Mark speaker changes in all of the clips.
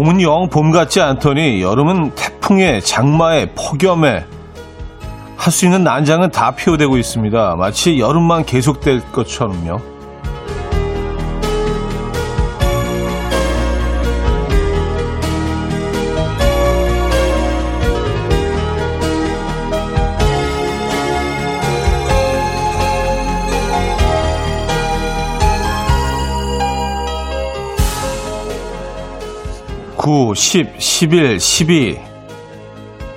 Speaker 1: 봄은 영 봄 같지 않더니 여름은 태풍에 장마에 폭염에 할 수 있는 난장은 다 피어대고 있습니다. 마치 여름만 계속될 것처럼요. 9, 10, 11, 12.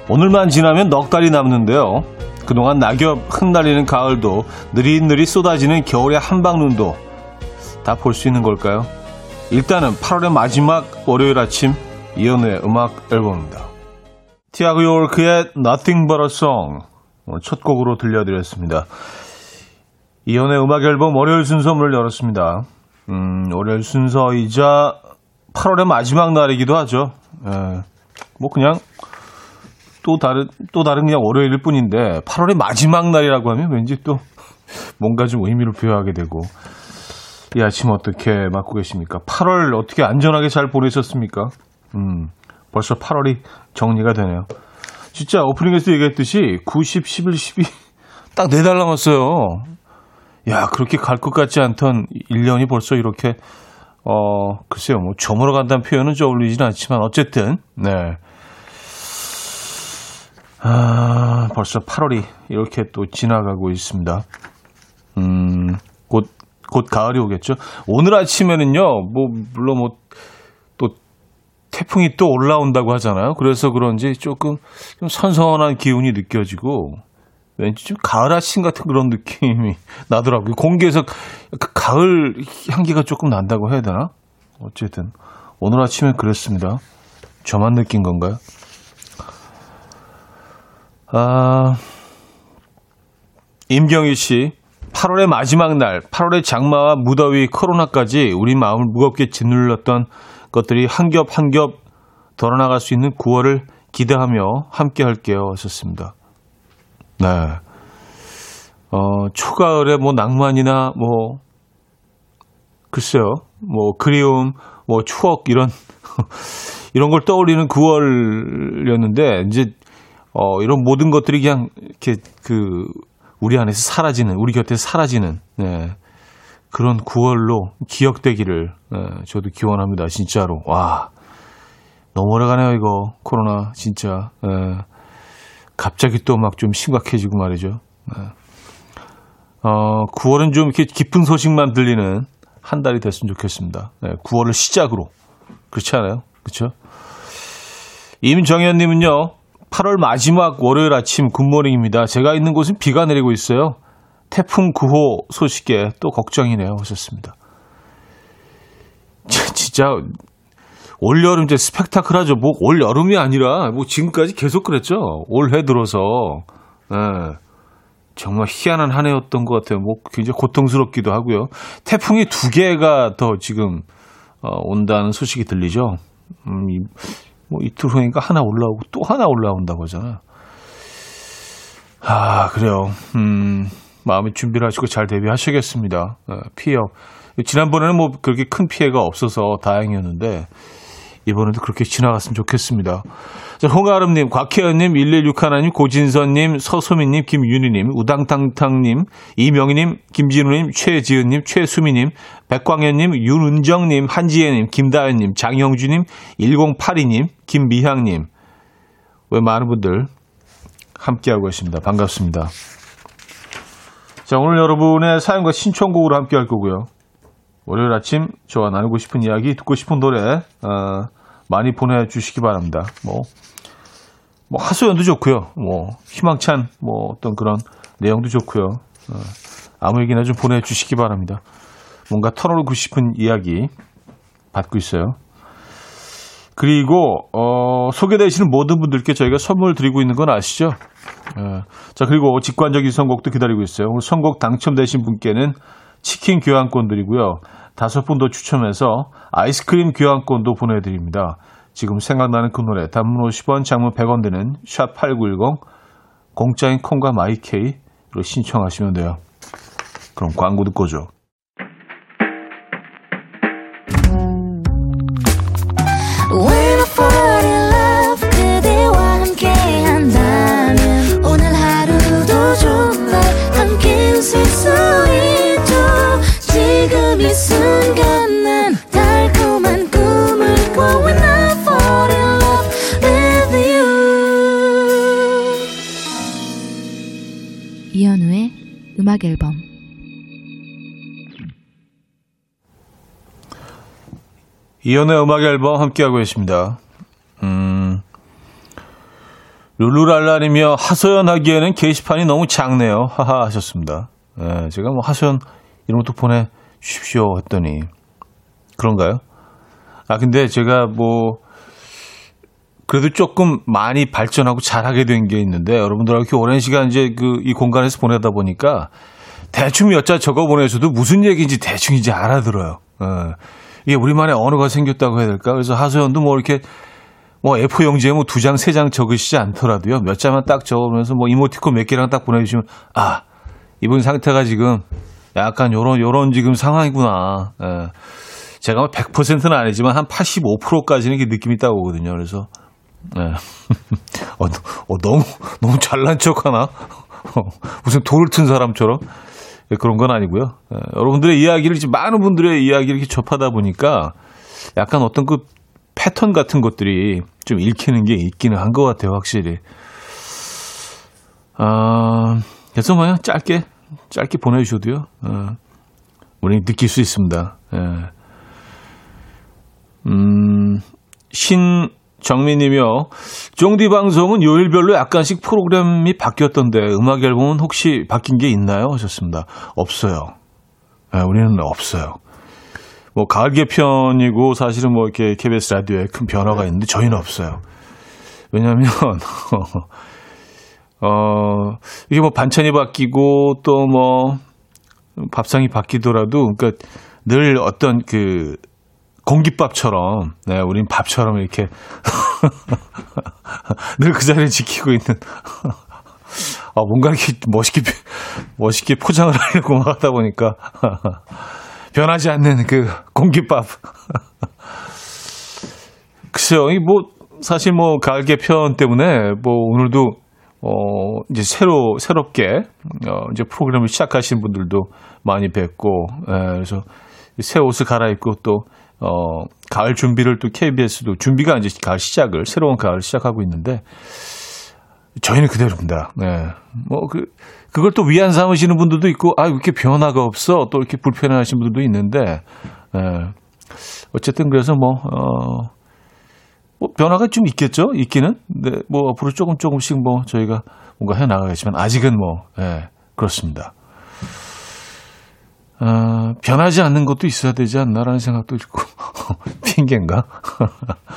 Speaker 1: 오늘만 지나면 넉 달이 남는데요. 그동안 낙엽 흩날리는 가을도 느릿느릿 쏟아지는 겨울의 한방눈도 다 볼 수 있는 걸까요? 일단은 8월의 마지막 월요일 아침 이연우의 음악 앨범입니다. 티아그 요르크의 Nothing But A Song 오늘 첫 곡으로 들려드렸습니다. 이연우의 음악 앨범 월요일 순서 문을 열었습니다. 음, 월요일 순서이자 8월의 마지막 날이기도 하죠. 예. 뭐 그냥 또 다른 또 다른 그냥 월요일일 뿐인데 8월의 마지막 날이라고 하면 왠지 또 뭔가 좀 의미를 부여하게 되고 이 아침 어떻게 맞고 계십니까? 8월 어떻게 안전하게 잘 보내셨습니까? 음, 벌써 8월이 정리가 되네요. 진짜 오프닝에서 얘기했듯이 90, 11, 12 딱 네 달 남았어요. 야, 그렇게 갈 것 같지 않던 1년이 벌써 이렇게 어, 글쎄요, 뭐, 저물어 간다는 표현은 좀 어울리지는 않지만, 어쨌든, 네. 아, 벌써 8월이 이렇게 또 지나가고 있습니다. 음, 곧, 곧 가을이 오겠죠. 오늘 아침에는요, 뭐, 물론 뭐, 또, 태풍이 또 올라온다고 하잖아요. 그래서 그런지 조금 좀 선선한 기운이 느껴지고, 왠지 좀 가을 아침 같은 그런 느낌이 나더라고요. 공기에서 그 가을 향기가 조금 난다고 해야 되나? 어쨌든 오늘 아침엔 그랬습니다. 저만 느낀 건가요? 아, 임경희 씨, 8월의 마지막 날, 8월의 장마와 무더위, 코로나까지 우리 마음을 무겁게 짓눌렀던 것들이 한 겹 한 겹 덜어나갈 수 있는 9월을 기대하며 함께 할게요. 하셨습니다. 네. 어, 초가을에 뭐 낭만이나 뭐, 글쎄요, 뭐 그리움, 뭐 추억 이런, 이런 걸 떠올리는 9월이었는데, 이제, 어, 이런 모든 것들이 그냥 이렇게 그, 우리 안에서 사라지는, 우리 곁에서 사라지는, 네. 그런 9월로 기억되기를, 네, 저도 기원합니다. 진짜로. 와. 너무 오래가네요, 이거. 코로나, 진짜. 네. 갑자기 또 막 좀 심각해지고 말이죠. 네. 어, 9월은 좀 이렇게 기쁜 소식만 들리는 한 달이 됐으면 좋겠습니다. 네, 9월을 시작으로. 그렇지 않아요? 그렇죠? 임정현 님은요, 8월 마지막 월요일 아침 굿모닝입니다. 제가 있는 곳은 비가 내리고 있어요. 태풍 9호 소식에 또 걱정이네요. 하셨습니다. 진짜 올여름 이제 스펙타클하죠. 뭐 올여름이 아니라 뭐 지금까지 계속 그랬죠. 올해 들어서 네. 정말 희한한 한 해였던 것 같아요. 뭐 굉장히 고통스럽기도 하고요. 태풍이 두 개가 더 지금 어, 온다는 소식이 들리죠. 음, 이, 뭐 이틀 후니까 하나 올라오고 또 하나 올라온다고 하잖아요. 아 그래요. 음, 마음의 준비를 하시고 잘 대비하셔야겠습니다. 어, 피해 지난번에는 뭐 그렇게 큰 피해가 없어서 다행이었는데 이번에도 그렇게 지나갔으면 좋겠습니다. 자, 홍아름님, 곽혜연님, 1161님, 고진선님, 서소민님, 김윤희님, 우당탕탕님, 이명희님, 김진우님, 최지은님, 최수미님, 백광현님, 윤은정님, 한지혜님, 김다현님, 장영주님, 1082님, 김미향님. 왜 많은 분들 함께하고 계십니다. 반갑습니다. 자, 오늘 여러분의 사연과 신청곡으로 함께 할 거고요. 월요일 아침 저와 나누고 싶은 이야기, 듣고 싶은 노래 어, 많이 보내주시기 바랍니다. 뭐, 뭐 하소연도 좋고요. 뭐 희망찬 뭐 어떤 그런 내용도 좋고요. 어, 아무 얘기나 좀 보내주시기 바랍니다. 뭔가 털어놓고 싶은 이야기 받고 있어요. 그리고 어, 소개되시는 모든 분들께 저희가 선물 드리고 있는 건 아시죠? 어, 자 그리고 직관적인 선곡도 기다리고 있어요. 오늘 선곡 당첨되신 분께는 치킨 교환권 드리고요. 다섯 분 더 추첨해서 아이스크림 교환권도 보내드립니다. 지금 생각나는 그 노래 단문 50원, 장문 100원 되는 샵8910 공짜인 콩과 마이케이로 신청하시면 돼요. 그럼 광고 듣고 죠
Speaker 2: 음악 앨범
Speaker 1: 이연의 음악 앨범 함께하고 계십니다. 음, 룰루랄라리며 하소연 하기에는 게시판이 너무 작네요. 하하 하셨습니다. 예, 제가 뭐 하소연 이런 것도 보내주십시오 했더니 그런가요? 아, 근데 제가 뭐 그래도 조금 많이 발전하고 잘하게 된 게 있는데 여러분들하고 이렇게 오랜 시간 이제 그 이 공간에서 보내다 보니까 대충 몇 자 적어 보내셔도 무슨 얘기인지 대충 이제 알아들어요. 예. 이게 우리만의 언어가 생겼다고 해야 될까? 그래서 하소연도 뭐 이렇게 뭐 A4 용지에 뭐 두 장, 세 장 적으시지 않더라도요. 몇 자만 딱 적으면서 뭐 이모티콘 몇 개랑 딱 보내주시면 아, 이분 상태가 지금 약간 요런, 요런 지금 상황이구나. 예. 제가 뭐 100%는 아니지만 한 85%까지는 이렇게 느낌이 딱 오거든요. 그래서, 예. 어, 어, 너무, 너무 잘난 척 하나? 무슨 돌을 튼 사람처럼? 예, 그런 건 아니고요. 예, 여러분들의 이야기를, 많은 분들의 이야기를 이렇게 접하다 보니까 약간 어떤 그 패턴 같은 것들이 좀 읽히는 게 있기는 한 것 같아요, 확실히. 아, 그래서 뭐요? 짧게, 짧게 보내주셔도요, 어, 우리 느낄 수 있습니다. 예. 음, 신 정민이며, 쫑디 방송은 요일별로 약간씩 프로그램이 바뀌었던데, 음악 앨범은 혹시 바뀐 게 있나요? 하셨습니다. 없어요. 예, 우리는 없어요. 뭐 가을 개편이고 사실은 뭐 이렇게 KBS 라디오에 큰 변화가 있는데 저희는 없어요. 왜냐하면 어 이게 뭐 반찬이 바뀌고 또 뭐 밥상이 바뀌더라도 그러니까 늘 어떤 그 공깃밥처럼 네 우린 밥처럼 이렇게 늘 그 자리를 지키고 있는 아 뭔가 이렇게 멋있게 멋있게 포장을 하려고 하다 보니까 변하지 않는 그 공깃밥. 글쎄요, 이 뭐, 사실 뭐, 가을 개편 때문에 뭐, 오늘도, 어, 이제 새로, 새롭게, 어, 이제 프로그램을 시작하신 분들도 많이 뵙고, 예, 그래서 새 옷을 갈아입고 또, 어, 가을 준비를 또 KBS도 준비가 이제 가을 시작을, 새로운 가을 시작하고 있는데, 저희는 그대로입니다. 네. 뭐, 그, 그걸 또 위안 삼으시는 분들도 있고, 아, 이렇게 변화가 없어. 또 이렇게 불편해 하시는 분들도 있는데, 네. 어쨌든 그래서 뭐, 어, 뭐, 변화가 좀 있겠죠? 있기는. 네, 뭐, 앞으로 조금 조금씩 뭐, 저희가 뭔가 해 나가겠지만, 아직은 뭐, 예, 네, 그렇습니다. 어, 변하지 않는 것도 있어야 되지 않나라는 생각도 있고, 핑계인가?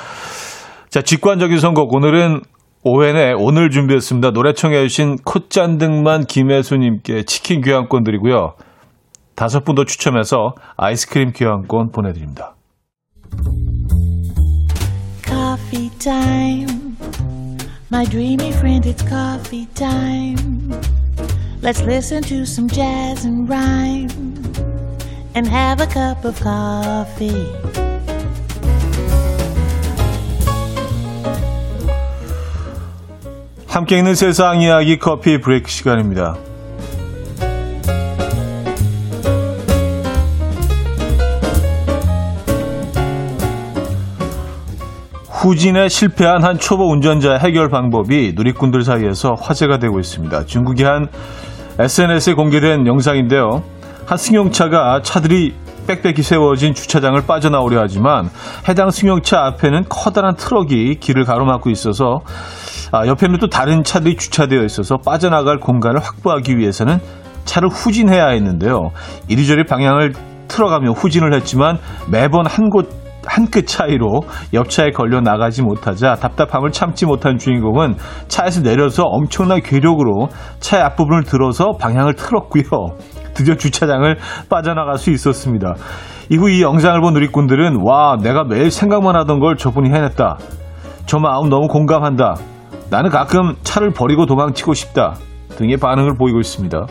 Speaker 1: 자, 직관적인 선곡. 오늘은 오웬의 오늘 준비했습니다. 노래 청해 주신 콧잔 등만 김혜수님께 치킨 교환권 드리고요. 다섯 분 더 추첨해서 아이스크림 교환권 보내드립니다. Coffee. My dreamy friend, it's coffee time. Let's listen to some jazz and rhyme and have a cup of coffee. 함께 있는 세상 이야기 커피 브레이크 시간입니다. 후진에 실패한 한 초보 운전자의 해결 방법이 누리꾼들 사이에서 화제가 되고 있습니다. 중국의 한 SNS에 공개된 영상인데요. 한 승용차가 차들이 빽빽이 세워진 주차장을 빠져나오려 하지만 해당 승용차 앞에는 커다란 트럭이 길을 가로막고 있어서 아, 옆에는 또 다른 차들이 주차되어 있어서 빠져나갈 공간을 확보하기 위해서는 차를 후진해야 했는데요. 이리저리 방향을 틀어가며 후진을 했지만 매번 한 곳, 한 끗 차이로 옆차에 걸려 나가지 못하자 답답함을 참지 못한 주인공은 차에서 내려서 엄청난 괴력으로 차의 앞부분을 들어서 방향을 틀었고요. 드디어 주차장을 빠져나갈 수 있었습니다. 이후 이 영상을 본 누리꾼들은 와 내가 매일 생각만 하던 걸 저분이 해냈다. 저 마음 너무 공감한다. 나는 가끔 차를 버리고 도망치고 싶다 등의 반응을 보이고 있습니다.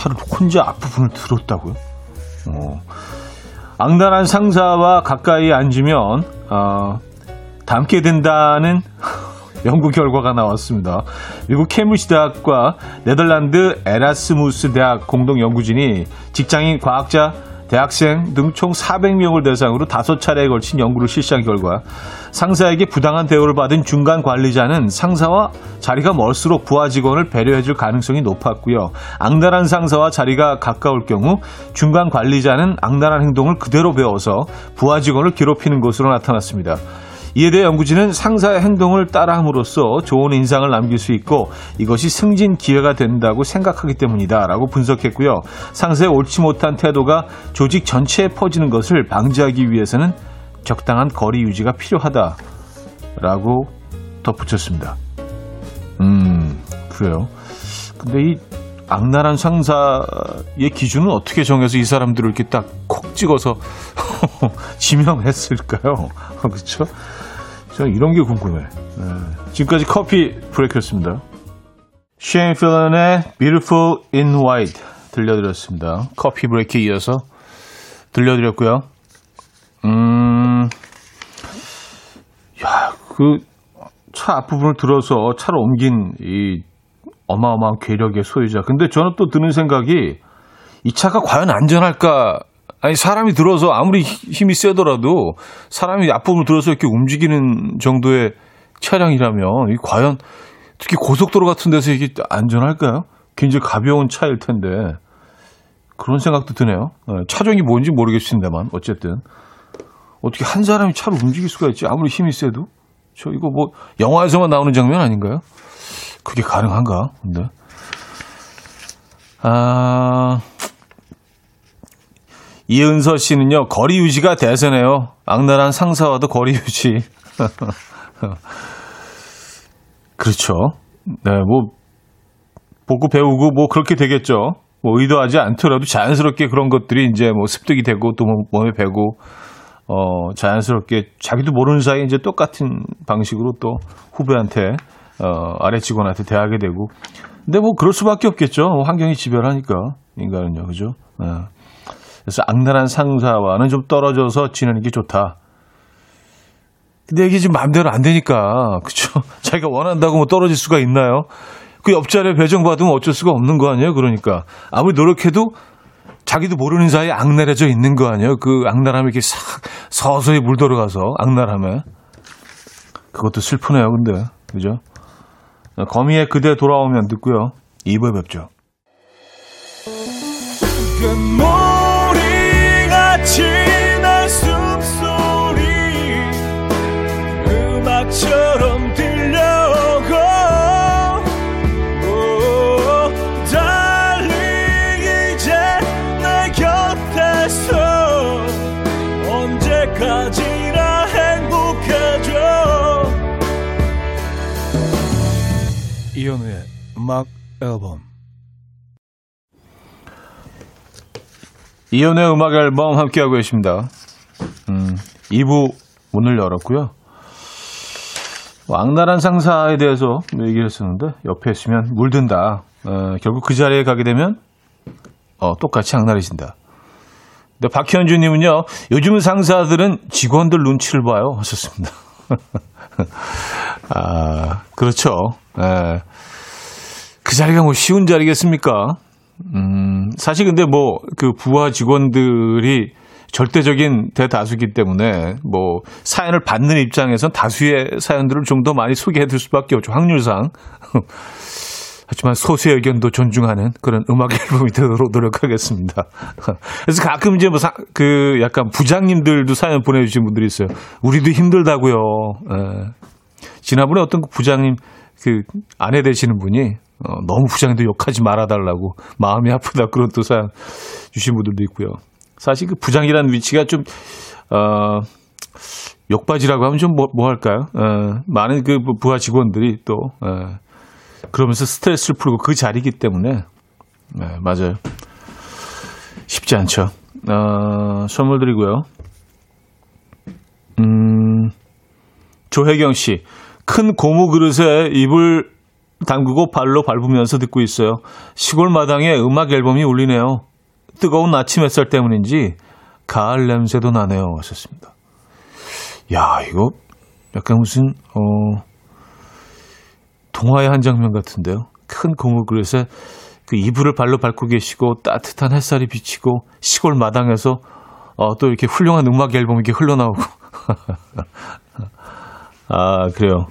Speaker 1: 차를 혼자 앞부분을 들었다고요? 어. 악랄한 상사와 가까이 앉으면 어, 닮게 된다는 연구 결과가 나왔습니다. 미국 케임브리지 대학과 네덜란드 에라스무스 대학 공동 연구진이 직장인 과학자 대학생 등 총 400명을 대상으로 5차례에 걸친 연구를 실시한 결과 상사에게 부당한 대우를 받은 중간 관리자는 상사와 자리가 멀수록 부하 직원을 배려해 줄 가능성이 높았고요. 악랄한 상사와 자리가 가까울 경우 중간 관리자는 악랄한 행동을 그대로 배워서 부하 직원을 괴롭히는 것으로 나타났습니다. 이에 대해 연구진은 상사의 행동을 따라함으로써 좋은 인상을 남길 수 있고 이것이 승진 기회가 된다고 생각하기 때문이다라고 분석했고요. 상사의 옳지 못한 태도가 조직 전체에 퍼지는 것을 방지하기 위해서는 적당한 거리 유지가 필요하다라고 덧붙였습니다. 음, 그래요. 근데 이 악랄한 상사의 기준은 어떻게 정해서 이 사람들을 이렇게 딱 콕 찍어서 지명했을까요? 그렇죠? 저는 이런 게 궁금해. 네. 지금까지 커피 브레이크였습니다. 쉐인 필런의 Beautiful in White 들려드렸습니다. 커피 브레이크 이어서 들려드렸고요. 음, 야, 그 차 앞부분을 들어서 차로 옮긴 이 어마어마한 괴력의 소유자. 근데 저는 또 드는 생각이 이 차가 과연 안전할까? 아니, 사람이 들어서 아무리 힘이 세더라도 사람이 앞부분을 들어서 이렇게 움직이는 정도의 차량이라면 이 과연 특히 고속도로 같은 데서 이게 안전할까요? 굉장히 가벼운 차일 텐데 그런 생각도 드네요. 차종이 뭔지 모르겠습니다만 어쨌든 어떻게 한 사람이 차를 움직일 수가 있지? 아무리 힘이 세도 저 이거 뭐 영화에서만 나오는 장면 아닌가요? 그게 가능한가? 근데 아 이은서 씨는요 거리 유지가 대세네요. 악랄한 상사와도 거리 유지. 그렇죠. 네, 뭐 보고 배우고 뭐 그렇게 되겠죠. 뭐 의도하지 않더라도 자연스럽게 그런 것들이 이제 뭐 습득이 되고 또 몸에 배고 어 자연스럽게 자기도 모르는 사이에 이제 똑같은 방식으로 또 후배한테 어 아래 직원한테 대하게 되고 근데 뭐 그럴 수밖에 없겠죠. 환경이 지배하니까 인간은요, 그죠? 네. 그래서 악랄한 상사와는 좀 떨어져서 지내는 게 좋다. 근데 이게 지금 마음대로 안 되니까, 그쵸? 자기가 원한다고 뭐 떨어질 수가 있나요? 그 옆자리에 배정받으면 어쩔 수가 없는 거 아니에요? 그러니까. 아무리 노력해도 자기도 모르는 사이에 악랄해져 있는 거 아니에요? 그 악랄함이 이렇게 싹 서서히 물들어가서 악랄함에. 그것도 슬프네요, 근데. 그죠? 거미의 그대 돌아오면 듣고요. 2부에 뵙죠.
Speaker 2: 금 음악
Speaker 1: 앨범 이현우의 음악 앨범 함께하고 계십니다. 음, 2부 문을 열었고요. 뭐 악랄한 상사에 대해서 얘기를 했었는데 옆에 있으면 물든다. 어, 결국 그 자리에 가게 되면 어, 똑같이 악랄해진다. 근데 박현주님은요, 요즘 상사들은 직원들 눈치를 봐요. 하셨습니다. 아, 그렇죠. 예. 그 자리가 뭐 쉬운 자리겠습니까? 음, 사실 근데 뭐 그 부하 직원들이 절대적인 대다수기 때문에 뭐 사연을 받는 입장에선 다수의 사연들을 좀 더 많이 소개해 줄 수밖에 없죠. 확률상. 하지만 소수의 의견도 존중하는 그런 음악 앨범이 되도록 노력하겠습니다. 그래서 가끔 이제 뭐그 약간 부장님들도 사연 보내주신 분들이 있어요. 우리도 힘들다고요. 에. 지난번에 어떤 부장님 그 아내 되시는 분이 어, 너무 부장님도 욕하지 말아달라고 마음이 아프다 그런 또 사연 주신 분들도 있고요. 사실 그 부장이라는 위치가 좀 어, 욕바지라고 하면 좀 뭐 뭐 할까요? 어, 많은 그 부하 직원들이 또 어, 그러면서 스트레스를 풀고 그 자리이기 때문에 네, 맞아요. 쉽지 않죠. 어, 선물 드리고요. 음, 조혜경 씨. 큰 고무 그릇에 입을 담그고 발로 밟으면서 듣고 있어요. 시골 마당에 음악 앨범이 울리네요. 뜨거운 아침 햇살 때문인지 가을 냄새도 나네요. 하셨습니다. 야, 이거 약간 무슨, 어, 동화의 한 장면 같은데요. 큰 고무 그릇에 그 이불을 발로 밟고 계시고 따뜻한 햇살이 비치고 시골 마당에서 어, 또 이렇게 훌륭한 음악 앨범이 이렇게 흘러나오고. 아, 그래요.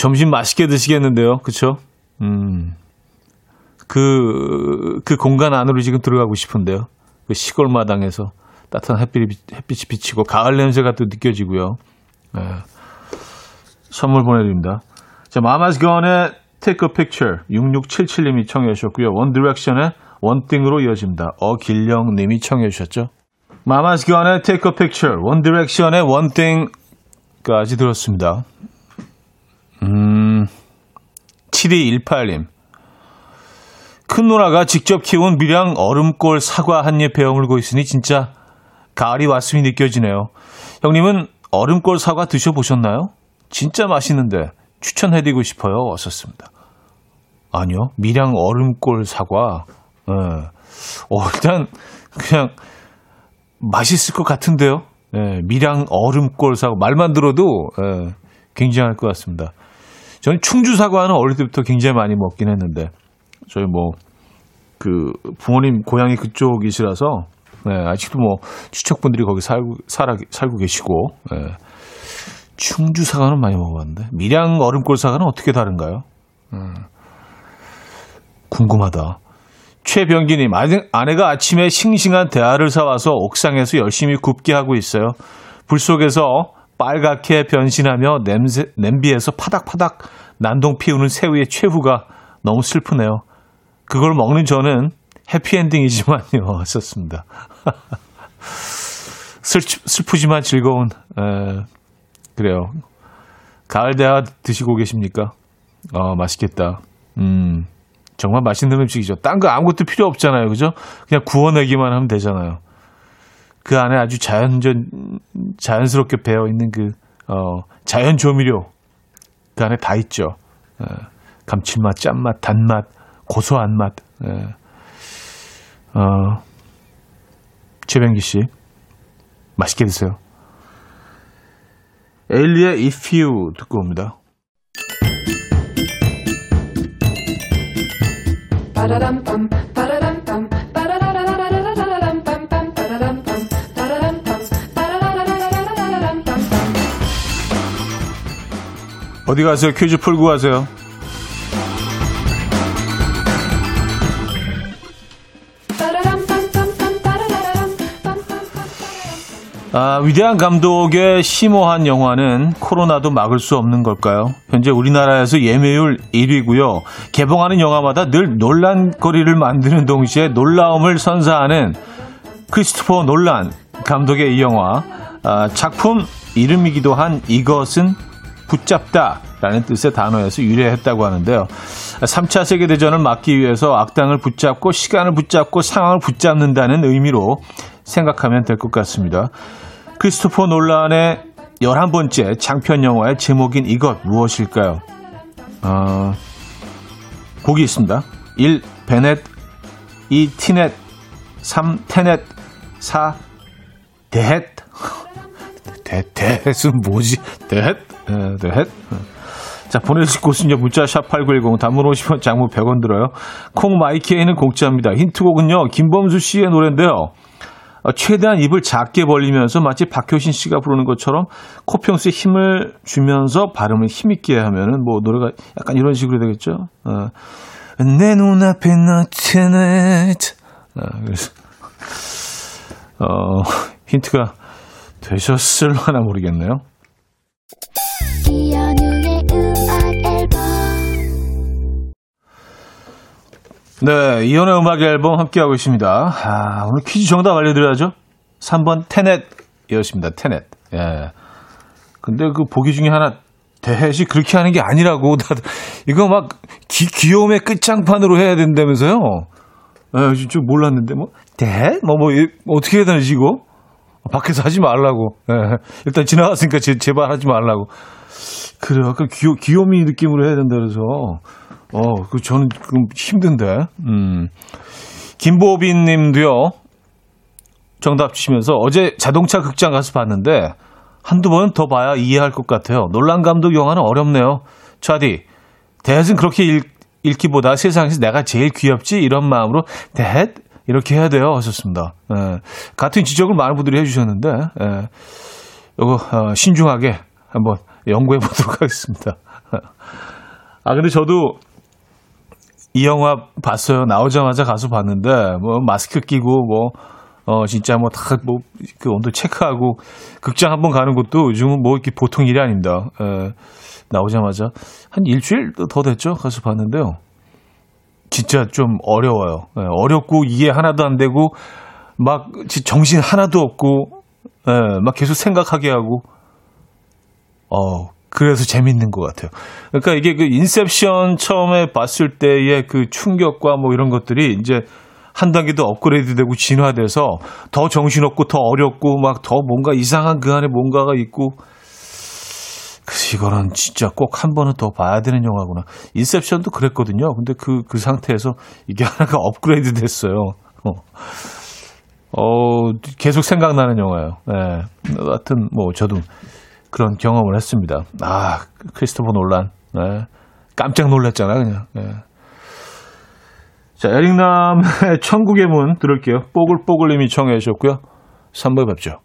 Speaker 1: 점심 맛있게 드시겠는데요. 그쵸? 음. 그, 그 공간 안으로 지금 들어가고 싶은데요. 그 시골 마당에서 따뜻한 햇빛이, 햇빛이 비치고 가을 냄새가 또 느껴지고요. 네. 선물 보내드립니다. 자, 마마스 건의 Take a Picture 6677님이 청해 주셨고요. 원 디렉션의 One Thing으로 이어집니다. 어길령님이 청해 주셨죠. 마마스 건의 Take a Picture, 원 디렉션의 One Thing까지 들었습니다. 음, 7218님. 큰 누나가 직접 키운 밀양 얼음골 사과 한 입 베어물고 있으니 진짜 가을이 왔음이 느껴지네요. 형님은 얼음골 사과 드셔보셨나요? 진짜 맛있는데 추천해드리고 싶어요. 왔었습니다. 아니요. 밀양 얼음골 사과. 예. 어, 일단 그냥 맛있을 것 같은데요. 예, 밀양 얼음골 사과 말만 들어도 예, 굉장할 것 같습니다. 저는 충주 사과는 어릴 때부터 굉장히 많이 먹긴 했는데 저희 뭐 그 부모님 고향이 그쪽이시라서 네, 아직도 뭐 추척분들이 거기 살고 살아 살고 계시고 네. 충주 사과는 많이 먹어봤는데 밀양 얼음골 사과는 어떻게 다른가요? 음, 궁금하다. 최병기님 아내가 아침에 싱싱한 대하를 사와서 옥상에서 열심히 굽게 하고 있어요. 불 속에서 빨갛게 변신하며 냄새, 냄비에서 파닥파닥 난동 피우는 새우의 최후가 너무 슬프네요. 그걸 먹는 저는 해피엔딩이지만요. 썼습니다. 슬, 슬프지만 즐거운, 에, 그래요. 가을 대하 드시고 계십니까? 어, 맛있겠다. 음, 정말 맛있는 음식이죠. 딴 거 아무것도 필요 없잖아요. 그죠? 그냥 구워내기만 하면 되잖아요. 그 안에 아주 자연전, 자연스럽게 배어 있는 그, 어, 자연 조미료. 그 안에 다 있죠. 에, 감칠맛, 짠맛, 단맛, 고소한 맛. 예. 어, 최병기 씨, 맛있게 드세요. 에일리의 If You 듣고 옵니다. 어디 가세요? 퀴즈 풀고 가세요. 아, 위대한 감독의 심오한 영화는 코로나도 막을 수 없는 걸까요? 현재 우리나라에서 예매율 1위고요. 개봉하는 영화마다 늘 논란거리를 만드는 동시에 놀라움을 선사하는 크리스토퍼 놀란 감독의 이 영화 아, 작품 이름이기도 한 이것은 붙잡다 라는 뜻의 단어에서 유래했다고 하는데요. 3차 세계대전을 막기 위해서 악당을 붙잡고 시간을 붙잡고 상황을 붙잡는다는 의미로 생각하면 될 것 같습니다. 크리스토퍼 논란의 11번째 장편 영화의 제목인 이것 무엇일까요? 어, 보기 있습니다. 1. 베넷 2. 티넷 3. 테넷 4. 데헷 데, 데헷은 뭐지? 데헷? 에, 데헷? 자, 보내주실 곳은요, 문자 샵8910, 단문 50원, 장문 100원 들어요. 콩 마이키에는 공짜입니다. 힌트곡은요, 김범수 씨의 노래인데요. 어, 최대한 입을 작게 벌리면서 마치 박효신 씨가 부르는 것처럼 코평수에 힘을 주면서 발음을 힘있게 하면은 뭐 노래가 약간 이런 식으로 되겠죠. 어, 내 눈앞에 나타났. 어, 그래서 어, 힌트가 되셨을려나 모르겠네요. 네, 이연의 음악 앨범 함께하고 있습니다. 아, 오늘 퀴즈 정답 알려드려야죠. 3번 테넷이었습니다. 테넷. 예. 근데 그 보기 중에 하나 대햇이 그렇게 하는 게 아니라고 다들 이거 막 기, 귀여움의 끝장판으로 해야 된다면서요. 예, 좀 몰랐는데 뭐 대햇 뭐, 뭐 어떻게 해야 되는지 이거 밖에서 하지 말라고. 예. 일단 지나갔으니까 제, 제발 하지 말라고. 그래, 약간 귀요, 귀요미 느낌으로 해야 된다 그래서 어, 그 저는 좀 힘든데. 음. 김보빈 님도요. 정답 주시면서 어제 자동차 극장 가서 봤는데 한두 번 더 봐야 이해할 것 같아요. 놀란 감독 영화는 어렵네요. 차디, 대햇은 그렇게 읽, 읽기보다 세상에서 내가 제일 귀엽지 이런 마음으로 대헷 이렇게 해야 돼요 하셨습니다. 예, 같은 지적을 많은 분들이 해주셨는데 예, 이거 어, 신중하게 한번 연구해 보도록 하겠습니다. 아 근데 저도 이 영화 봤어요. 나오자마자 가서 봤는데 뭐 마스크 끼고 뭐 어, 진짜 뭐 다 뭐 그 온도 체크하고 극장 한번 가는 것도 요즘은 뭐 이렇게 보통 일이 아닙니다. 에, 나오자마자 한 일주일 더 됐죠. 가서 봤는데요. 진짜 좀 어려워요. 에, 어렵고 이해 하나도 안 되고 막 정신 하나도 없고 에, 막 계속 생각하게 하고 어 그래서 재밌는 것 같아요. 그러니까 이게 그 인셉션 처음에 봤을 때의 그 충격과 뭐 이런 것들이 이제 한 단계 더 업그레이드 되고 진화돼서 더 정신없고 더 어렵고 막 더 뭔가 이상한 그 안에 뭔가가 있고 그래서 이거는 진짜 꼭 한 번은 더 봐야 되는 영화구나. 인셉션도 그랬거든요. 근데 그, 그 상태에서 이게 하나가 업그레이드 됐어요. 어, 어 계속 생각나는 영화예요. 예. 하여튼 뭐 저도 그런 경험을 했습니다. 아, 크리스토퍼 놀란. 네. 깜짝 놀랐잖아, 그냥. 네. 자, 에릭남의 천국의 문 들을게요. 뽀글뽀글님이 청해 주셨고요. 3부에 뵙죠.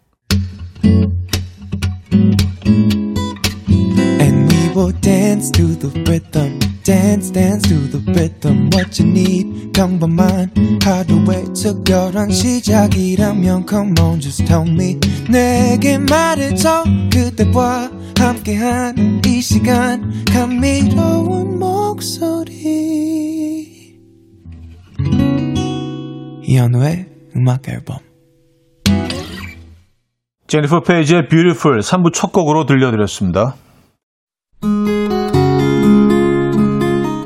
Speaker 3: Dance to the rhythm. Dance, dance to the rhythm. Need, 평범한 하루의 특별한 시작이라면 Come on, just tell me. 내게 말해줘. 그대와 함께한 이 시간. 감미로운 목소리. 이현우의 음악 앨범.
Speaker 1: 제니퍼 페이지의 Beautiful 3부 첫 곡으로 들려드렸습니다.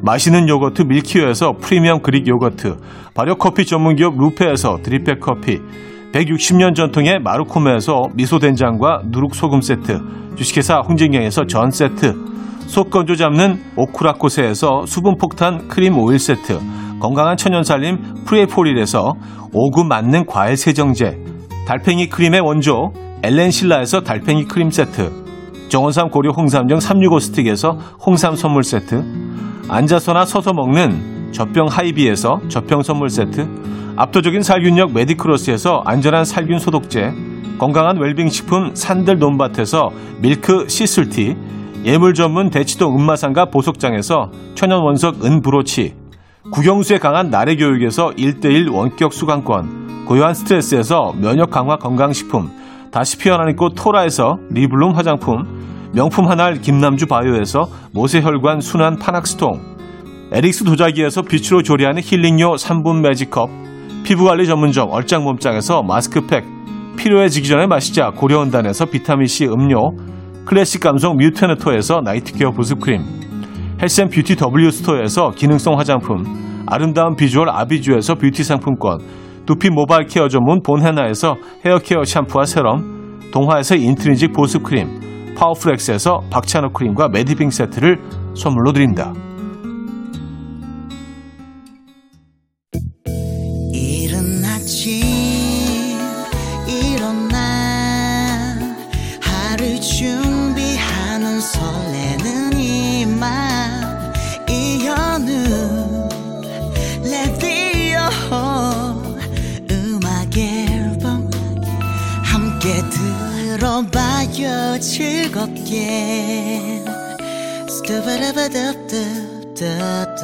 Speaker 1: 마시는 요거트 밀키오에서 프리미엄 Greek 요거트, 발효커피 전문기업 루페에서 drip bag 커피, 160년 전통의 마루코메에서 미소된장과 누룩소금 세트, 주식회사 홍진경에서 전 세트, 속 건조 잡는 오쿠라코세에서 수분폭탄 크림 오일 세트, 건강한 천연살림 프레포릴에서 오구 맞는 과일 세정제, 달팽이 크림의 원조 엘렌실라에서 달팽이 크림 세트, 정원삼 고려 홍삼정 365 스틱에서 홍삼 선물 세트, 앉아서나 서서 먹는 젖병 하이비에서 젖병 선물 세트, 압도적인 살균력 메디크로스에서 안전한 살균 소독제, 건강한 웰빙 식품 산들 논밭에서 milk thistle tea, 예물 전문 대치동 은마상가 보석장에서 천연 원석 은 브로치, 국영수에 강한 나래 교육에서 1대1 원격 수강권, 고요한 스트레스에서 면역 강화 건강식품, 다시 피어나는 꽃 토라에서 리블룸 화장품, 명품 한알 김남주 바이오에서 모세혈관 순환 파낙스통, 에릭스 도자기에서 빛으로 조리하는 힐링요 3분 매직컵, 피부관리 전문점 얼짱몸짱에서 마스크팩, 필요해지기 전에 마시자 고려온단에서 비타민C 음료, 클래식 감성 뮤테너토에서 night care 보습크림, health and beauty W스토어에서 기능성 화장품, 아름다운 비주얼 아비주에서 뷰티 상품권, 두피 모발 care 전문 본헤나에서 헤어케어 샴푸와 세럼, 동화에서 intrinsic 보습크림, 파워풀엑스에서 박찬호 크림과 메디빙 세트를 선물로 드립니다.
Speaker 4: 들어봐요 즐겁게 스타바라바답답답답답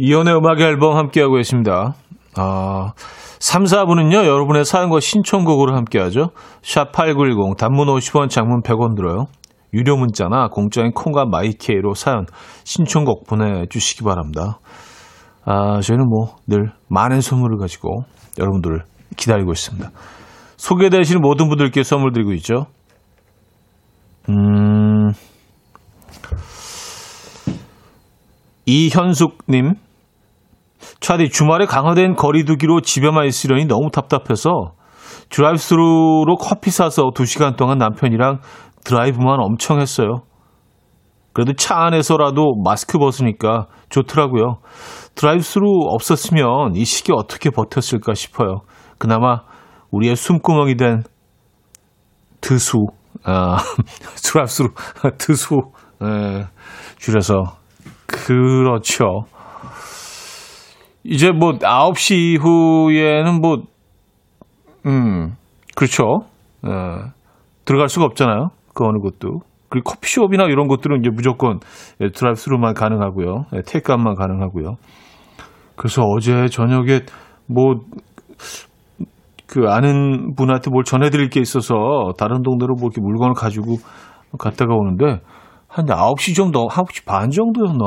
Speaker 1: 이연의 음악 앨범 함께하고 계십니다. 아, 3, 4부는요, 여러분의 사연과 신청곡으로 함께하죠. 샵8910, 단문 50원, 장문 100원 들어요. 유료 문자나 공짜인 콩과 마이케이로 사연, 신청곡 보내주시기 바랍니다. 아, 저희는 뭐 늘 많은 선물을 가지고 여러분들을 기다리고 있습니다. 소개되시는 모든 분들께 선물 드리고 있죠. 음, 이현숙님, 차디 주말에 강화된 거리두기로 집에만 있으려니 너무 답답해서 드라이브스루로 커피 사서 2시간 동안 남편이랑 드라이브만 엄청 했어요. 그래도 차 안에서라도 마스크 벗으니까 좋더라고요. 드라이브스루 없었으면 이 시기 어떻게 버텼을까 싶어요. 그나마 우리의 숨구멍이 된 드수, 아, 드라이브스루, 드수, 에, 줄여서. 그렇죠. 이제 뭐 9시 이후에는 뭐, 음, 그렇죠. 에, 들어갈 수가 없잖아요. 그 어느 곳도. 그리고 커피숍이나 이런 것들은 이제 무조건 예, 드라이브스루만 가능하고요. 예, 테이크아웃만 가능하고요. 그래서 어제 저녁에 뭐 그 아는 분한테 뭘 전해드릴 게 있어서 다른 동네로 뭐 이렇게 물건을 가지고 갔다가 오는데 한 9시 정도, 9시 반 정도였나?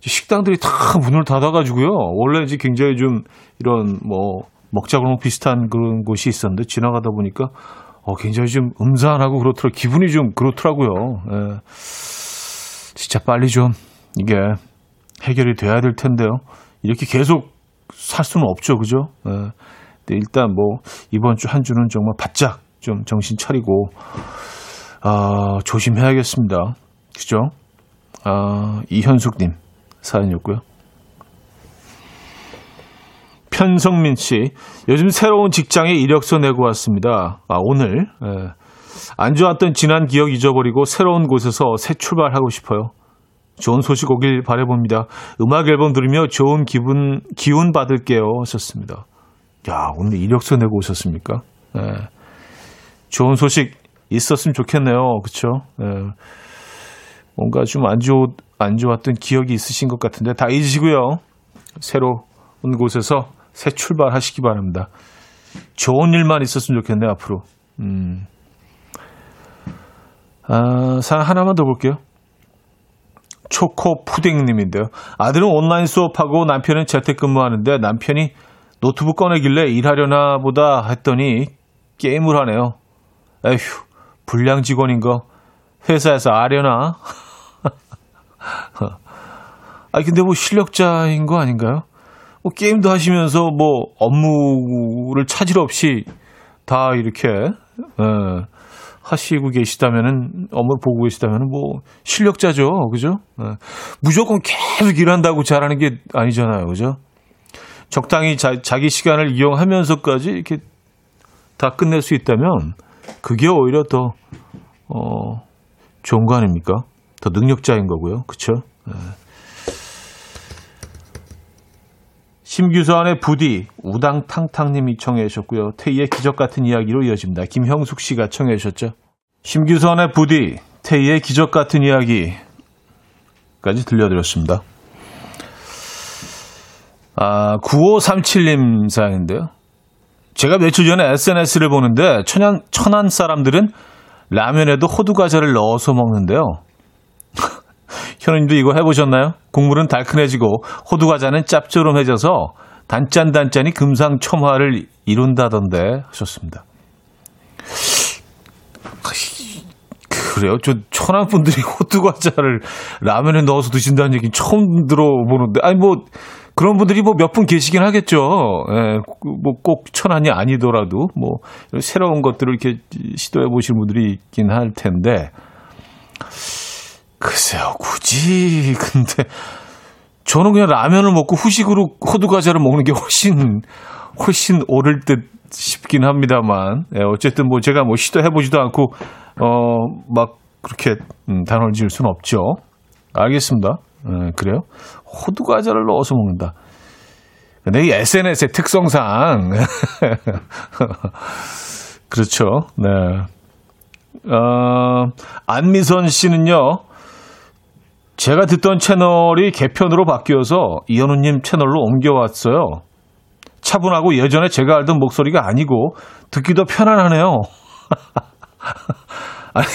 Speaker 1: 식당들이 다 문을 닫아가지고요. 원래 이제 굉장히 좀 이런 뭐 먹자 그런 비슷한 그런 곳이 있었는데 지나가다 보니까 어, 굉장히 좀 음산하고 그렇더라. 기분이 좀 그렇더라고요. 예. 진짜 빨리 좀 이게 해결이 돼야 될 텐데요. 이렇게 계속 살 수는 없죠. 그죠? 예. 근데 일단 뭐 이번 주 한 주는 정말 바짝 좀 정신 차리고 아, 조심해야겠습니다. 그죠? 아, 이현숙님 사연이었고요. 편성민 씨, 요즘 새로운 직장에 이력서 내고 왔습니다. 아, 오늘. 예. 안 좋았던 지난 기억 잊어버리고 새로운 곳에서 새 출발하고 싶어요. 좋은 소식 오길 바래봅니다. 음악 앨범 들으며 좋은 기분, 기운 받을게요. 하셨습니다. 야, 오늘 이력서 내고 오셨습니까? 예. 좋은 소식 있었으면 좋겠네요. 그쵸? 예. 뭔가 좀 안 좋, 안 좋았던 기억이 있으신 것 같은데 다 잊으시고요. 새로운 곳에서 새 출발하시기 바랍니다. 좋은 일만 있었으면 좋겠네요, 앞으로. 음. 아, 사연 하나만 더 볼게요. 초코 푸딩님인데요. 아들은 온라인 수업하고 남편은 재택근무하는데 남편이 노트북 꺼내길래 일하려나 보다 했더니 게임을 하네요. 에휴, 불량 직원인 거 회사에서 아려나? 아 근데 뭐 실력자인 거 아닌가요? 뭐 게임도 하시면서 뭐 업무를 차질 없이 다 이렇게 예, 하시고 계시다면은 업무 보고 계시다면은 뭐 실력자죠, 그죠? 예, 무조건 계속 일한다고 잘하는 게 아니잖아요, 그죠? 적당히 자, 자기 시간을 이용하면서까지 이렇게 다 끝낼 수 있다면 그게 오히려 더 어, 좋은 거 아닙니까? 더 능력자인 거고요, 그렇죠? 예. 심규선의 부디 우당탕탕님이 청해 주셨고요. 태희의 기적 같은 이야기로 이어집니다. 김형숙 씨가 청해 주셨죠. 심규선의 부디 태희의 기적 같은 이야기까지 들려드렸습니다. 아, 9537님 사연인데요. 제가 며칠 전에 SNS를 보는데 천안, 천안 사람들은 라면에도 호두과자를 넣어서 먹는데요. 현우님도 이거 해보셨나요? 국물은 달큰해지고 호두과자는 짭조름해져서 단짠단짠이 금상첨화를 이룬다던데 하셨습니다. 그래요? 저 천안 분들이 호두과자를 라면에 넣어서 드신다는 얘기 처음 들어보는데 아니 뭐 그런 분들이 뭐 몇 분 계시긴 하겠죠. 예, 뭐꼭 천안이 아니더라도 뭐 새로운 것들을 이렇게 시도해 보실 분들이 있긴 할 텐데 글쎄요, 굳이 근데 저는 그냥 라면을 먹고 후식으로 호두 과자를 먹는 게 훨씬 훨씬 옳을 듯 싶긴 합니다만 예, 어쨌든 뭐 제가 뭐 시도해 보지도 않고 어 막 그렇게 음, 단언을 지을 수는 없죠. 알겠습니다. 예, 그래요? 호두 과자를 넣어서 먹는다. 근데 이 SNS의 특성상 그렇죠. 네. 어, 안미선 씨는요. 제가 듣던 채널이 개편으로 바뀌어서 이현우님 채널로 옮겨왔어요. 차분하고 예전에 제가 알던 목소리가 아니고 듣기도 편안하네요. 아니,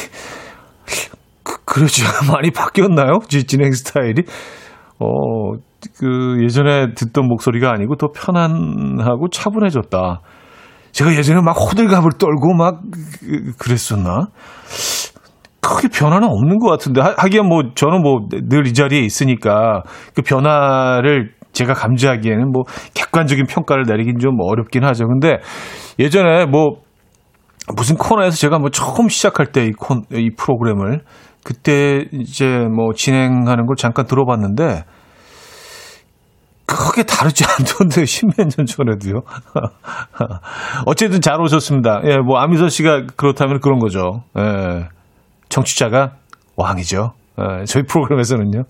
Speaker 1: 그, 그러죠. 많이 바뀌었나요? 진행 스타일이? 어, 그 예전에 듣던 목소리가 아니고 더 편안하고 차분해졌다. 제가 예전에 막 호들갑을 떨고 막 그- 그랬었나? 크게 변화는 없는 것 같은데 하- 하기야 뭐 저는 뭐 늘 이 자리에 있으니까 그 변화를 제가 감지하기에는 뭐 객관적인 평가를 내리긴 좀 어렵긴 하죠. 근데 예전에 뭐 무슨 코너에서 제가 뭐 처음 시작할 때 이 콘, 이 프로그램을 그때 이제 뭐 진행하는 걸 잠깐 들어봤는데 크게 다르지 않던데 십몇 년 전에도요. 어쨌든 잘 오셨습니다. 예, 뭐 아미서 씨가 그렇다면 그런 거죠. 예. 청취자가 왕이죠. 예, 저희 프로그램에서는요.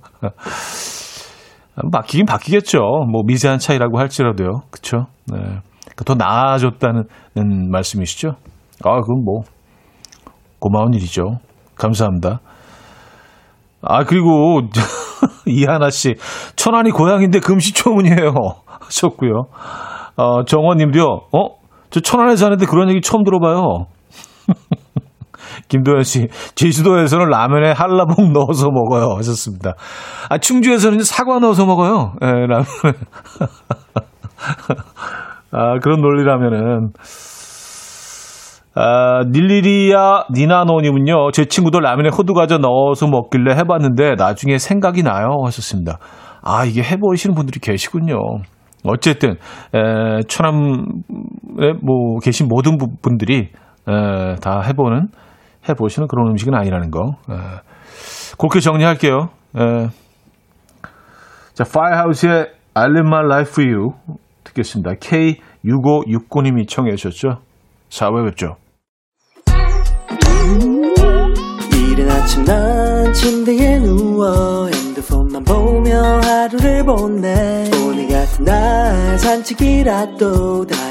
Speaker 1: 바뀌긴 바뀌겠죠. 뭐 미세한 차이라고 할지라도요. 그렇죠. 네. 더 나아졌다는 말씀이시죠? 아, 그건 뭐 고마운 일이죠. 감사합니다. 아, 그리고 이하나 씨, 천안이 고향인데 금시초문이에요. 하셨고요. 어, 정원 님도요. 어? 저 천안에 사는데 그런 얘기 처음 들어봐요. 김도현 씨, 제주도에서는 라면에 한라봉 넣어서 먹어요. 하셨습니다. 아, 충주에서는 사과 넣어서 먹어요. 예, 라면에. 아, 그런 논리라면은. 아, 닐리리아 니나노님은요, 제 친구도 라면에 호두과자 넣어서 먹길래 해봤는데 나중에 생각이 나요. 하셨습니다. 아, 이게 해보시는 분들이 계시군요. 어쨌든, 에, 천암에 뭐 계신 모든 부- 분들이 에, 다 해보는, 해보시는 그런 음식은 아니라는 거. 에, 그렇게 정리할게요. 에. 자, 파이하우스의 I Live My Life For You 듣겠습니다. K6569님이 청해 주셨죠. 4회 뵙죠.
Speaker 5: 이른 아침 난 침대에 누워 핸드폰만 보며 하루를 보내 오늘 같은 날 산책이라도 다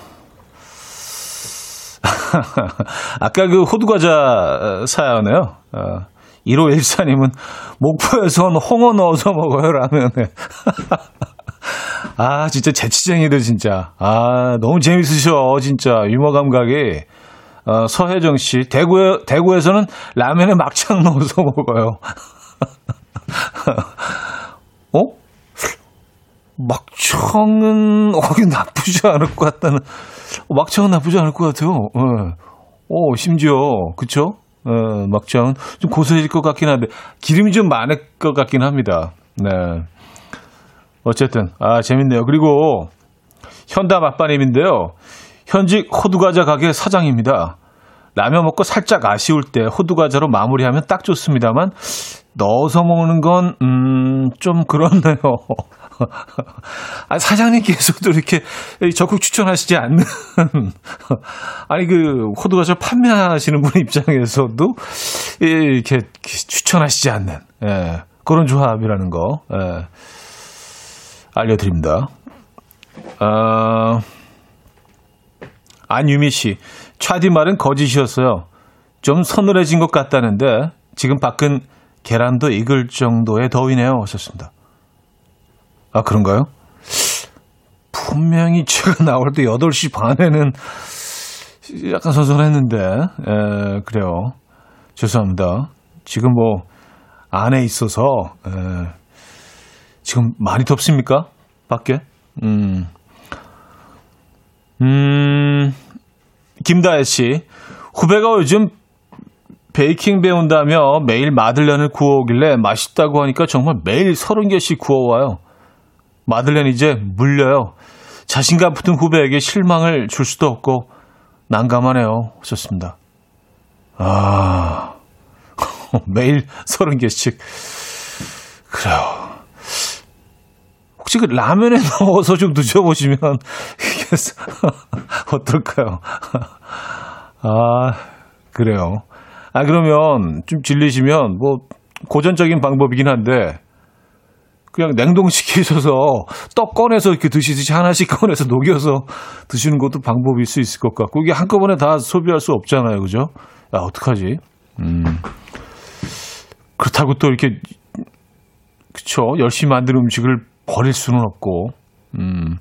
Speaker 1: 아까 그 호두과자 사연에요. 어, 1514님은 목포에선 홍어 넣어서 먹어요, 라면에. 아, 진짜 재치쟁이들, 진짜. 아, 너무 재밌으셔, 진짜. 유머 감각이. 어, 서혜정 씨, 대구에, 대구에서는 라면에 막창 넣어서 먹어요. 어? 막창은, 어, 나쁘지 않을 것 같다는. 어, 막창은 나쁘지 않을 것 같아요. 어, 어 심지어, 그쵸? 어, 막창은 좀 고소해질 것 같긴 한데, 기름이 좀 많을 것 같긴 합니다. 네. 어쨌든, 아, 재밌네요. 그리고, 현담 아빠님인데요. 현직 호두과자 가게 사장입니다. 라면 먹고 살짝 아쉬울 때 호두과자로 마무리하면 딱 좋습니다만, 넣어서 먹는 건, 음, 좀 그렇네요. 아, 사장님께서도 이렇게 적극 추천하시지 않는. 아니, 그, 호두과자 판매하시는 분 입장에서도 이렇게 추천하시지 않는, 예, 그런 조합이라는 거, 예, 알려드립니다. 아, 안유미 씨, 차디 말은 거짓이었어요. 좀 서늘해진 것 같다는데, 지금 밖은 계란도 익을 정도의 더위네요. 하셨습니다. 아, 그런가요? 분명히 제가 나올 때 8시 반에는 약간 선선했는데, 에, 그래요. 죄송합니다. 지금 뭐, 안에 있어서, 에, 지금 많이 덥습니까? 밖에? 음. 음, 김다혜 씨. 후배가 요즘 베이킹 배운다며 매일 마들렌을 구워오길래 맛있다고 하니까 정말 매일 서른 개씩 구워와요. 마들렌 이제 물려요. 자신감 붙은 후배에게 실망을 줄 수도 없고 난감하네요. 하셨습니다. 아, 매일 서른 개씩. 그래요. 혹시 그 라면에 넣어서 좀 드셔보시면 어떨까요? 아, 그래요. 아, 그러면 좀 질리시면 뭐 고전적인 방법이긴 한데 그냥 냉동시키셔서 떡 꺼내서 이렇게 드시듯이 하나씩 꺼내서 녹여서 드시는 것도 방법일 수 있을 것 같고 이게 한꺼번에 다 소비할 수 없잖아요. 그죠? 야, 어떡하지? 음. 그렇다고 또 이렇게 그쵸 열심히 만든 음식을 버릴 수는 없고 음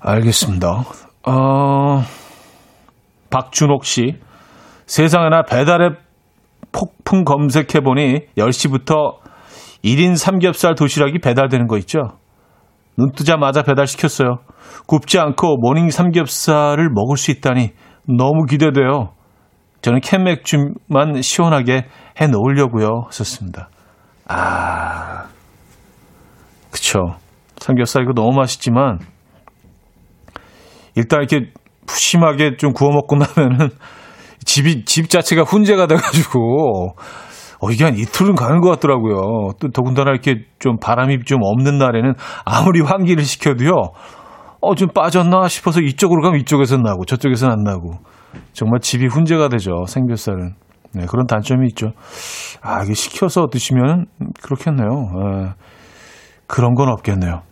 Speaker 1: 알겠습니다 어 박준옥 씨 세상에나 배달앱 폭풍 검색해보니 10시부터 1인 삼겹살 도시락이 배달되는 거 있죠 눈 뜨자마자 배달시켰어요 굽지 않고 모닝 삼겹살을 먹을 수 있다니 너무 기대돼요 저는 캔맥주만 시원하게 해 놓으려고요. 썼습니다. 아, 그쵸. 삼겹살 이거 너무 맛있지만, 일단 이렇게 푸심하게 좀 구워 먹고 나면은, 집이, 집 자체가 훈제가 돼가지고, 어, 이게 한 이틀은 가는 것 같더라고요. 또 더군다나 이렇게 좀 바람이 좀 없는 날에는 아무리 환기를 시켜도요, 어, 좀 빠졌나 싶어서 이쪽으로 가면 이쪽에서 나고, 저쪽에서는 안 나고. 정말 집이 훈제가 되죠. 생겹살은. 네, 그런 단점이 있죠. 아, 이게 시켜서 드시면 그렇겠네요. 에, 그런 건 없겠네요.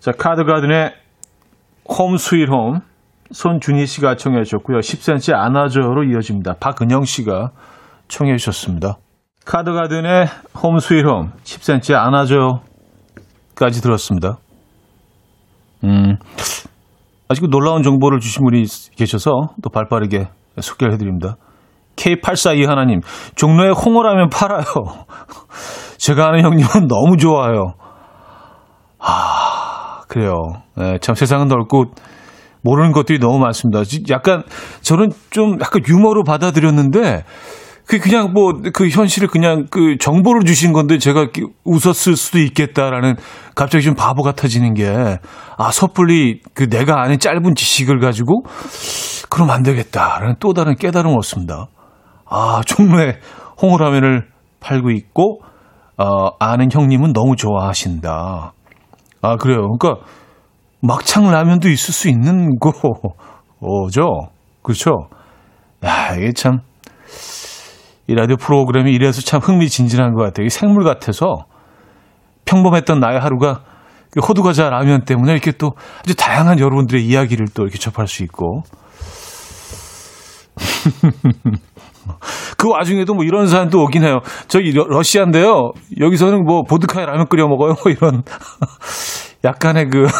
Speaker 1: 자, 카드가든의 Home Sweet Home. 손준희 씨가 청해 주셨고요. 10cm 안아줘로 이어집니다. 박은영 씨가 청해 주셨습니다. 카드가든의 Home Sweet Home. 10cm 안아줘까지 들었습니다. 음, 아직 놀라운 정보를 주신 분이 계셔서 또 발빠르게 소개를 해드립니다. K842 하나님, 종로에 홍어라면 팔아요. 제가 아는 형님은 너무 좋아요. 아, 그래요. 네, 참 세상은 넓고 모르는 것들이 너무 많습니다. 약간 저는 좀 약간 유머로 받아들였는데 그 그냥 뭐 그 현실을 그냥 그 정보를 주신 건데 제가 웃었을 수도 있겠다라는 갑자기 좀 바보 같아지는 게 아 섣불리 그 내가 아는 짧은 지식을 가지고 그럼 안 되겠다라는 또 다른 깨달음을 얻습니다. 아 종로에 홍어라면을 팔고 있고 어, 아는 형님은 너무 좋아하신다. 아 그래요. 그러니까 막창 라면도 있을 수 있는 거죠. 그렇죠. 야 이게 참. 이 라디오 프로그램이 이래서 참 흥미진진한 것 같아요. 이 생물 같아서 평범했던 나의 하루가 호두과자 라면 때문에 이렇게 또 아주 다양한 여러분들의 이야기를 또 이렇게 접할 수 있고. 그 와중에도 뭐 이런 사연도 오긴 해요. 저기 러시아인데요. 여기서는 뭐 보드카에 라면 끓여 먹어요. 뭐 이런 약간의 그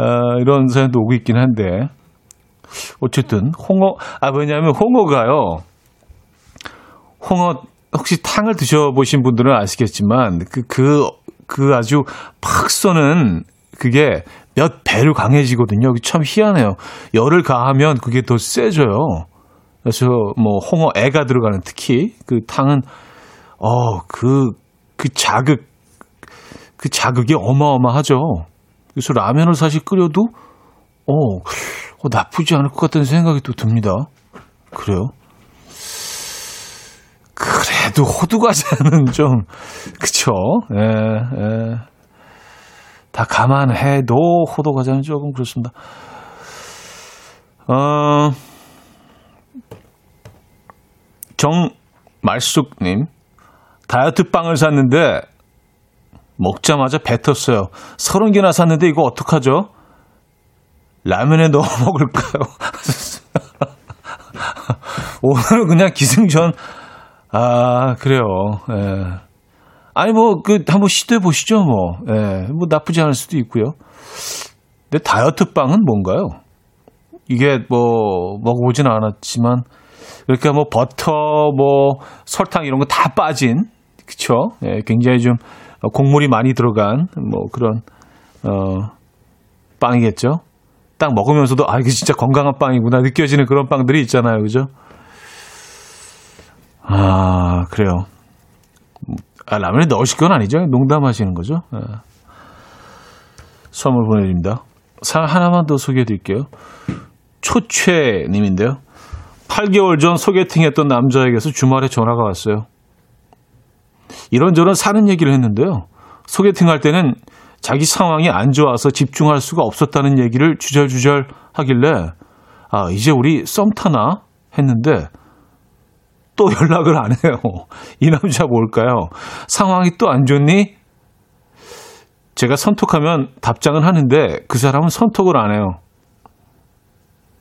Speaker 1: 어, 이런 사연도 오고 있긴 한데 어쨌든 홍어 아 왜냐하면 홍어가요. 홍어 혹시 탕을 드셔보신 분들은 아시겠지만 그, 그, 그 아주 팍 쏘는 그게 몇 배로 강해지거든요. 참 희한해요. 열을 가하면 그게 더 세져요. 그래서 뭐 홍어 애가 들어가는 특히 그 탕은 어, 그, 그 자극, 그 자극이 어마어마하죠. 그래서 라면을 사실 끓여도 어, 어 나쁘지 않을 것 같다는 생각이 또 듭니다. 그래요? 그래도 호두과자는 좀 그쵸? 예, 예. 다 감안해도 호두과자는 조금 그렇습니다. 어, 정말숙님 다이어트 빵을 샀는데 먹자마자 뱉었어요. 서른 개나 샀는데 이거 어떡하죠? 라면에 넣어 먹을까요? 오늘은 그냥 기승전 아, 그래요. 예. 아니, 뭐, 그, 한번 시도해 보시죠, 뭐. 예. 뭐, 나쁘지 않을 수도 있고요. 근데 다이어트 빵은 뭔가요? 이게 뭐, 먹어보진 않았지만, 그러니까 뭐, 버터, 뭐, 설탕 이런 거 다 빠진, 그쵸? 예, 굉장히 좀, 곡물이 많이 들어간, 뭐, 그런, 어, 빵이겠죠? 딱 먹으면서도, 아, 이게 진짜 건강한 빵이구나 느껴지는 그런 빵들이 있잖아요. 그죠? 아, 그래요. 아, 라면에 넣으실 건 아니죠? 농담하시는 거죠? 아. 선물 보내드립니다. 사 하나만 더 소개해 드릴게요. 초최님인데요. 8개월 전 소개팅했던 남자에게서 주말에 전화가 왔어요. 이런저런 사는 얘기를 했는데요. 소개팅 할 때는 자기 상황이 안 좋아서 집중할 수가 없었다는 얘기를 주절주절 하길래, 아, 이제 우리 썸 타나? 했는데, 또 연락을 안 해요. 이 남자 뭘까요? 상황이 또 안 좋니? 제가 선톡하면 답장은 하는데 그 사람은 선톡을 안 해요.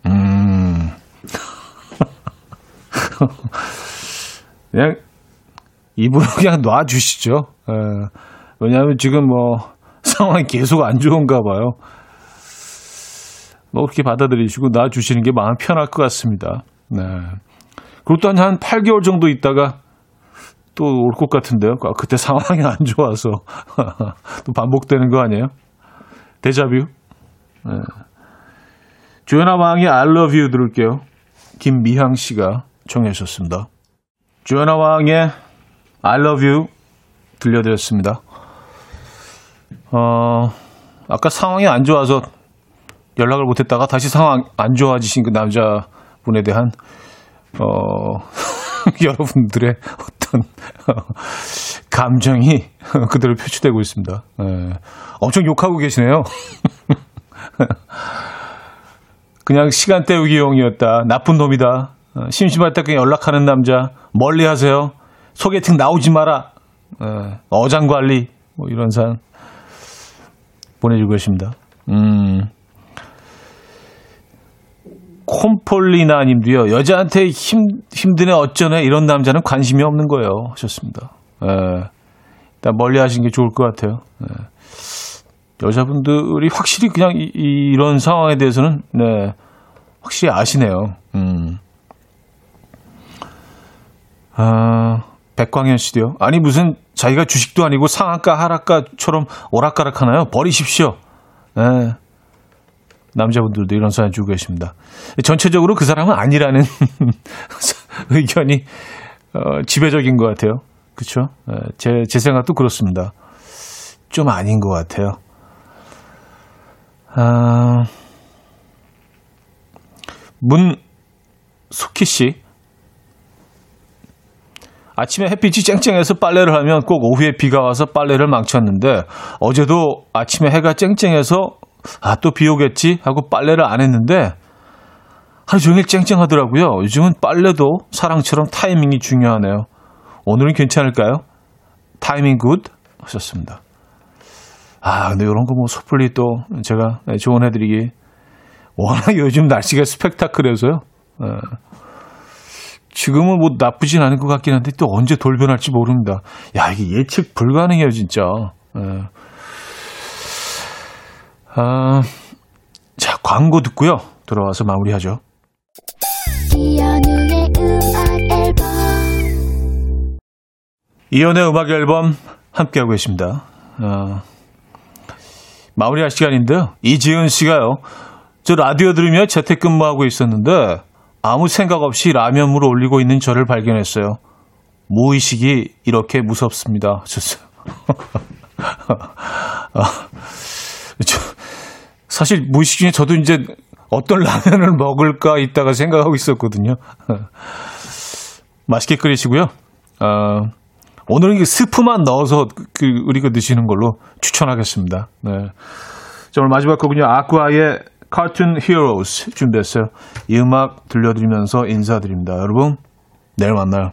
Speaker 1: 음. 그냥 이분은 그냥 놔주시죠. 에, 왜냐하면 지금 뭐 상황이 계속 안 좋은가 봐요. 뭐 그렇게 받아들이시고 놔주시는 게 마음 편할 것 같습니다. 네. 그리고 또한 8개월 정도 있다가 또 올 것 같은데요. 아, 그때 상황이 안 좋아서 또 반복되는 거 아니에요? 데자뷰. 네. 조연아 왕의 I love you 들을게요. 김미향 씨가 청해 주셨습니다. 조연아 왕의 I love you 들려드렸습니다. 어, 아까 상황이 안 좋아서 연락을 못했다가 다시 상황 안 좋아지신 그 남자분에 대한 어, 여러분들의 어떤 감정이 그대로 표출되고 있습니다. 예. 엄청 욕하고 계시네요. 그냥 시간 때우기용이었다. 나쁜 놈이다. 어, 심심할 때 그냥 연락하는 남자. 멀리 하세요. 소개팅 나오지 마라. 예. 어장 관리. 뭐 이런 사연 보내주고 계십니다. 음. 콤폴리나 님도요, 여자한테 힘, 힘드네, 어쩌네, 이런 남자는 관심이 없는 거예요. 하셨습니다. 예. 일단 멀리 하시는 게 좋을 것 같아요. 예. 여자분들이 확실히 그냥 이, 이런 상황에 대해서는, 네, 확실히 아시네요. 음. 아, 백광현 씨도요. 아니, 무슨 자기가 주식도 아니고 상한가, 하락가처럼 오락가락 하나요? 버리십시오. 예. 남자분들도 이런 사연 주고 계십니다. 전체적으로 그 사람은 아니라는 의견이 어, 지배적인 것 같아요. 그렇죠? 제, 제 생각도 그렇습니다. 좀 아닌 것 같아요. 아, 문숙희 씨. 아침에 햇빛이 쨍쨍해서 빨래를 하면 꼭 오후에 비가 와서 빨래를 망쳤는데 어제도 아침에 해가 쨍쨍해서 아, 또 비 오겠지? 하고 빨래를 안 했는데 하루 종일 쨍쨍하더라고요. 요즘은 빨래도 사랑처럼 타이밍이 중요하네요. 오늘은 괜찮을까요? 타이밍 good 하셨습니다. 아, 근데 이런 거 뭐 섣불리 또 제가 조언해드리기 워낙 요즘 날씨가 스펙타클해서요. 네. 지금은 뭐 나쁘진 않은 것 같긴 한데 또 언제 돌변할지 모릅니다. 야, 이게 예측 불가능해요, 진짜. 네. 아, 자, 광고 듣고요. 돌아와서 마무리하죠.
Speaker 6: 이연우의 음악 앨범
Speaker 1: 이연의 음악 앨범 함께하고 계십니다. 아, 마무리할 시간인데요. 이지은 씨가요. 저 라디오 들으며 재택근무하고 있었는데 아무 생각 없이 라면물을 올리고 있는 저를 발견했어요. 무의식이 이렇게 무섭습니다. 하셨어요. 아, 저, 사실 무의식 중에 저도 이제 어떤 라면을 먹을까 있다가 생각하고 있었거든요. 맛있게 끓이시고요. 어, 오늘은 스프만 넣어서 그 우리가 드시는 걸로 추천하겠습니다. 네. 자, 오늘 마지막 곡은요. 아쿠아의 카툰 히어로스 준비했어요. 이 음악 들려드리면서 인사드립니다. 여러분, 내일 만나요.